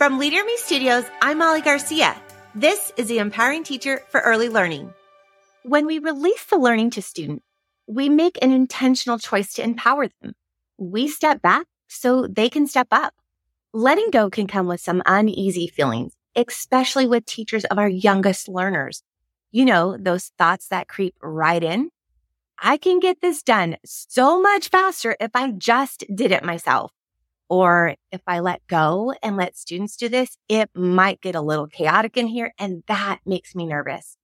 From Leader Me Studios, I'm Molly Garcia. This is the Empowering Teacher for Early Learning. When we release the learning to students, we make an intentional choice to empower them. We step back so they can step up. Letting go can come with some uneasy feelings, especially with teachers of our youngest learners. You know, those thoughts that creep right in. I can get this done so much faster if I just did it myself. Or if I let go and let students do this, it might get a little chaotic in here. And that makes me nervous.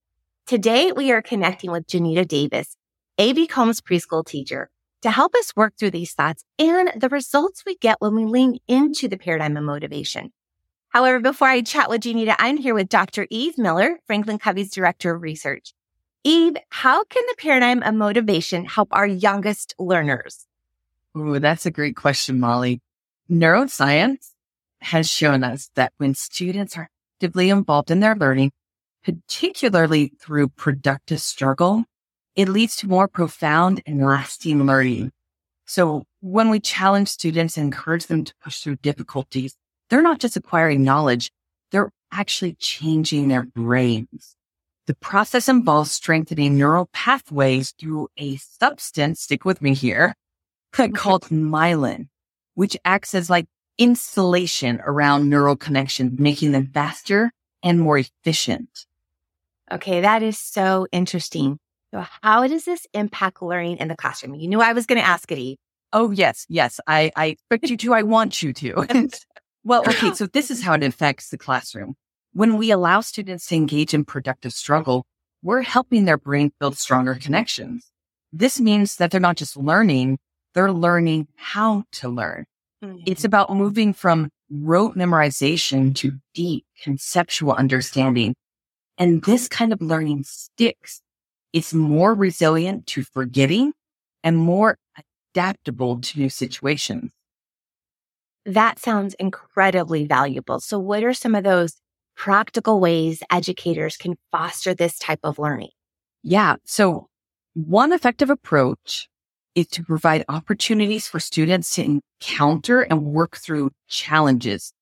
Today, we are connecting with Janitta Davis, A.B. Combs preschool teacher, to help us work through these thoughts and the results we get when we lean into the paradigm of motivation. However, before I chat with Janitta, I'm here with Dr. Eve Miller, Franklin Covey's Director of Research. Eve, how can the paradigm of motivation help our youngest learners? Ooh, that's a great question, Molly. Neuroscience has shown us that when students are actively involved in their learning, particularly through productive struggle, it leads to more profound and lasting learning. So when we challenge students and encourage them to push through difficulties, they're not just acquiring knowledge, they're actually changing their brains. The process involves strengthening neural pathways through a substance, stick with me here, called myelin which acts as like insulation around neural connections, making them faster and more efficient. Okay, that is so interesting. So, how does this impact learning in the classroom? You knew I was going to ask it, Eve. Oh, yes, yes. I, I expect you to. I want you to. well, okay, so this is how it affects the classroom. When we allow students to engage in productive struggle, we're helping their brain build stronger connections. This means that they're not just learning, they're learning how to learn. Mm-hmm. It's about moving from rote memorization to deep conceptual understanding. And this kind of learning sticks. It's more resilient to forgetting and more adaptable to new situations. That sounds incredibly valuable. So what are some of those practical ways educators can foster this type of learning? Yeah. So one effective approach is to provide opportunities for students to encounter and work through challenges.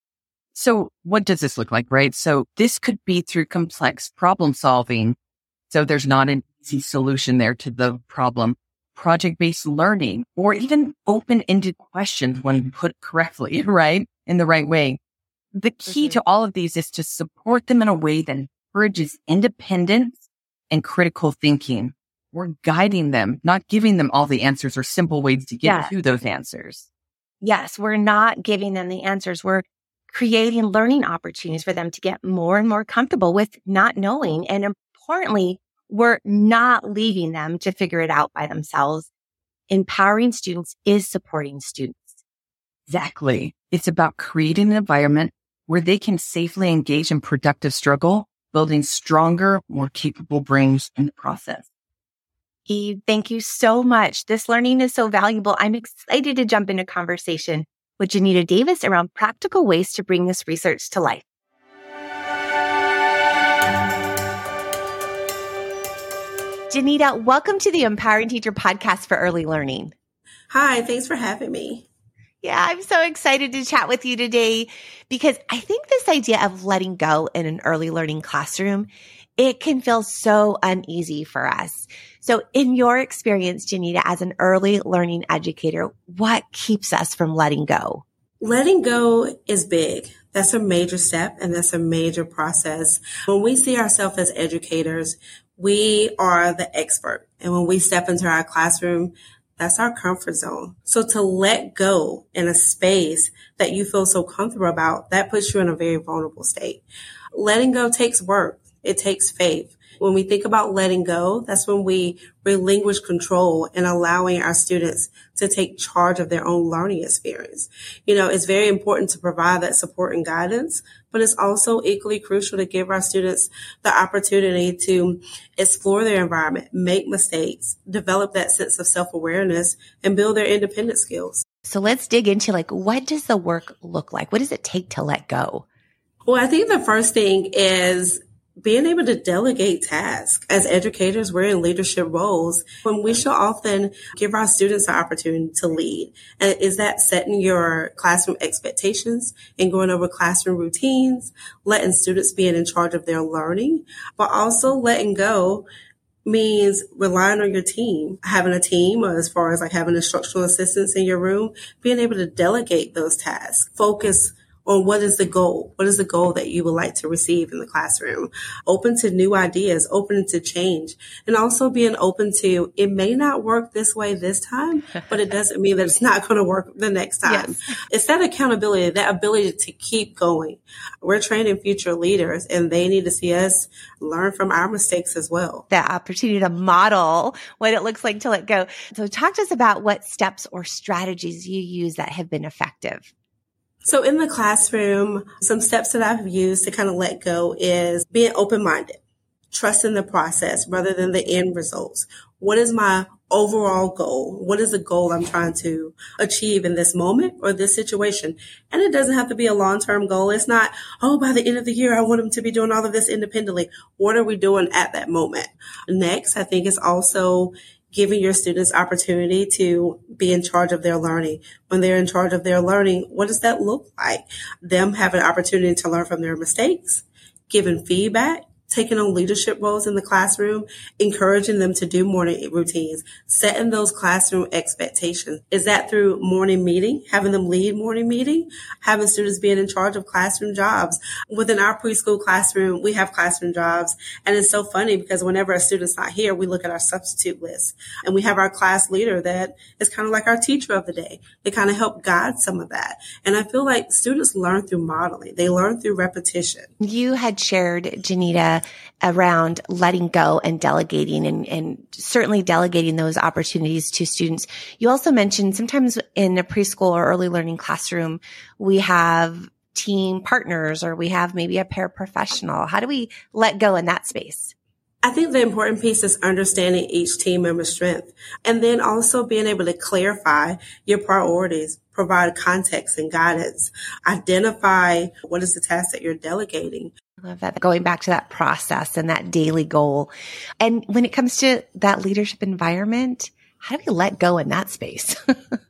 So what does this look like, right? So this could be through complex problem solving. So there's not an easy solution there to the problem, project based learning, or even open ended questions when put correctly, right? In the right way. The key mm-hmm. to all of these is to support them in a way that encourages independence and critical thinking we're guiding them, not giving them all the answers or simple ways to get yeah. to those answers. Yes, we're not giving them the answers. We're creating learning opportunities for them to get more and more comfortable with not knowing. And importantly, we're not leaving them to figure it out by themselves. Empowering students is supporting students. Exactly. It's about creating an environment where they can safely engage in productive struggle, building stronger, more capable brains in the process. Eve, thank you so much. This learning is so valuable. I'm excited to jump into conversation with Janitta Davis around practical ways to bring this research to life. Janitta, welcome to the Empowering Teacher podcast for early learning. Hi, thanks for having me. Yeah, I'm so excited to chat with you today because I think this idea of letting go in an early learning classroom, it can feel so uneasy for us. So in your experience, Janitta, as an early learning educator, what keeps us from letting go? Letting go is big. That's a major step and that's a major process. When we see ourselves as educators, we are the expert. And when we step into our classroom, that's our comfort zone. So to let go in a space that you feel so comfortable about, that puts you in a very vulnerable state. Letting go takes work. It takes faith. When we think about letting go, that's when we relinquish control and allowing our students to take charge of their own learning experience. You know, it's very important to provide that support and guidance, but it's also equally crucial to give our students the opportunity to explore their environment, make mistakes, develop that sense of self-awareness and build their independent skills. So let's dig into like, what does the work look like? What does it take to let go? Well, I think the first thing is being able to delegate tasks. As educators, we're in leadership roles when we should often give our students the opportunity to lead. And is that setting your classroom expectations and going over classroom routines, letting students be in charge of their learning, but also letting go means relying on your team, having a team as far as like having instructional assistants in your room, being able to delegate those tasks, focus or what is the goal? What is the goal that you would like to receive in the classroom? Open to new ideas, open to change, and also being open to it may not work this way this time, but it doesn't mean that it's not going to work the next time. Yes. It's that accountability, that ability to keep going. We're training future leaders and they need to see us learn from our mistakes as well. That opportunity to model what it looks like to let go. So talk to us about what steps or strategies you use that have been effective. So in the classroom, some steps that I've used to kind of let go is being open minded, trusting the process rather than the end results. What is my overall goal? What is the goal I'm trying to achieve in this moment or this situation? And it doesn't have to be a long term goal. It's not, oh, by the end of the year, I want them to be doing all of this independently. What are we doing at that moment? Next, I think is also giving your students opportunity to be in charge of their learning. When they're in charge of their learning, what does that look like? Them having opportunity to learn from their mistakes, giving feedback, taking on leadership roles in the classroom, encouraging them to do morning routines, setting those classroom expectations. Is that through morning meeting, having them lead morning meeting, having students being in charge of classroom jobs? Within our preschool classroom, we have classroom jobs. And it's so funny because whenever a student's not here, we look at our substitute list and we have our class leader that is kind of like our teacher of the day. They kind of help guide some of that. And I feel like students learn through modeling. They learn through repetition. You had shared, Janitta, around letting go and delegating and, and certainly delegating those opportunities to students. You also mentioned sometimes in a preschool or early learning classroom, we have team partners or we have maybe a paraprofessional. How do we let go in that space? I think the important piece is understanding each team member's strength and then also being able to clarify your priorities, provide context and guidance, identify what is the task that you're delegating. Love that. Going back to that process and that daily goal. And when it comes to that leadership environment, how do we let go in that space?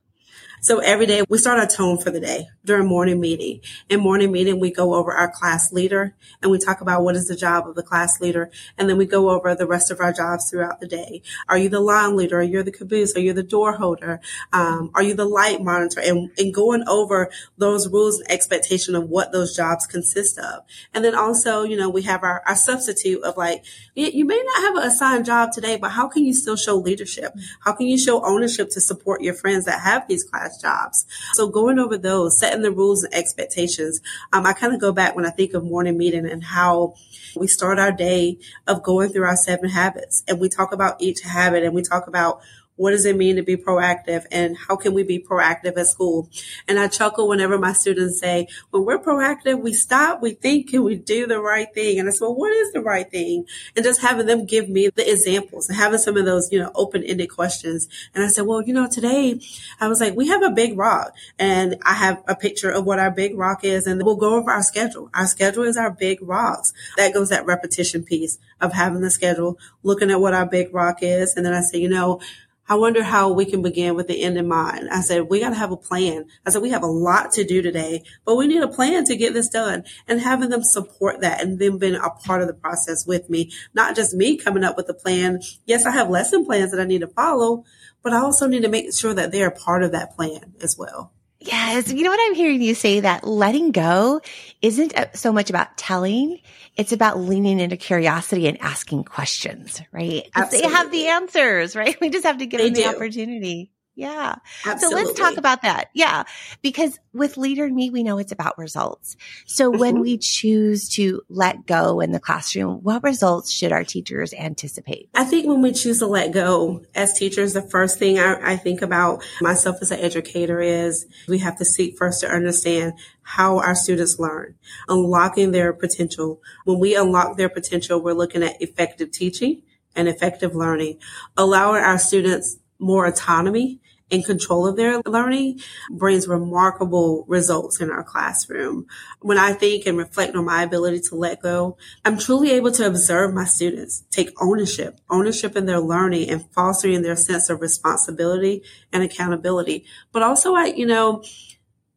So every day we start our tone for the day during morning meeting. In morning meeting, we go over our class leader and we talk about what is the job of the class leader. And then we go over the rest of our jobs throughout the day. Are you the line leader? Are you the caboose? Are you the door holder? Um, are you the light monitor? And, and going over those rules and expectation of what those jobs consist of. And then also, you know, we have our, our substitute of like, you may not have an assigned job today, but how can you still show leadership? How can you show ownership to support your friends that have these class jobs. So going over those, setting the rules and expectations. Um, I kind of go back when I think of morning meeting and how we start our day of going through our seven habits and we talk about each habit and we talk about what does it mean to be proactive and how can we be proactive at school? And I chuckle whenever my students say, when we're proactive, we stop, we think, and we do the right thing. And I say, well, what is the right thing? And just having them give me the examples and having some of those, you know, open ended questions. And I said, well, you know, today I was like, we have a big rock and I have a picture of what our big rock is and we'll go over our schedule. Our schedule is our big rocks. That goes that repetition piece of having the schedule, looking at what our big rock is. And then I say, you know, I wonder how we can begin with the end in mind. I said, we got to have a plan. I said, we have a lot to do today, but we need a plan to get this done and having them support that and them being a part of the process with me, not just me coming up with a plan. Yes, I have lesson plans that I need to follow, but I also need to make sure that they're part of that plan as well. Yes. You know what I'm hearing you say that letting go isn't uh, so much about telling. It's about leaning into curiosity and asking questions, right? They have the answers, right? We just have to give they them the opportunity. Yeah. Absolutely. So let's talk about that. Yeah. Because with Leader Me, we know it's about results. So mm-hmm. when we choose to let go in the classroom, what results should our teachers anticipate? I think when we choose to let go as teachers, the first thing I, I think about myself as an educator is we have to seek first to understand how our students learn, unlocking their potential. When we unlock their potential, we're looking at effective teaching and effective learning, allowing our students more autonomy in control of their learning brings remarkable results in our classroom. When I think and reflect on my ability to let go, I'm truly able to observe my students take ownership, ownership in their learning and fostering their sense of responsibility and accountability. But also, I, you know,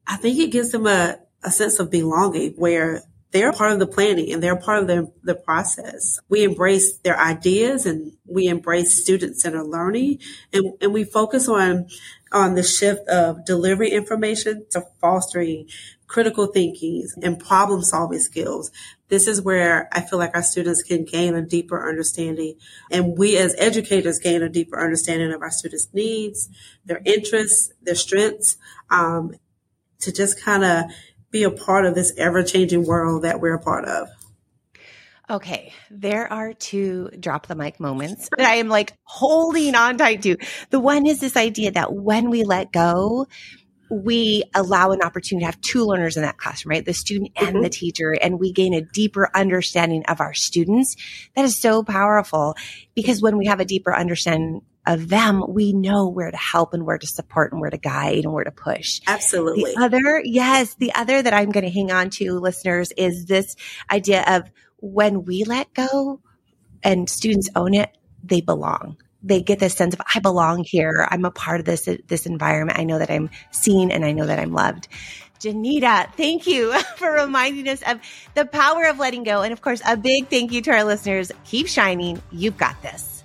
I think it gives them a, a sense of belonging where they're part of the planning and they're part of the, the process. We embrace their ideas and we embrace student centered learning and, and we focus on, on the shift of delivering information to fostering critical thinking and problem solving skills. This is where I feel like our students can gain a deeper understanding and we as educators gain a deeper understanding of our students' needs, their interests, their strengths, um, to just kind of be a part of this ever changing world that we're a part of. Okay, there are two drop the mic moments that I am like holding on tight to. The one is this idea that when we let go, we allow an opportunity to have two learners in that classroom, right? The student and mm-hmm. the teacher, and we gain a deeper understanding of our students. That is so powerful because when we have a deeper understanding of them, we know where to help and where to support and where to guide and where to push. Absolutely. The other, yes, the other that I'm going to hang on to listeners is this idea of when we let go and students own it, they belong. They get this sense of I belong here. I'm a part of this this environment. I know that I'm seen and I know that I'm loved. Janitta, thank you for reminding us of the power of letting go. And of course, a big thank you to our listeners. Keep shining. You've got this.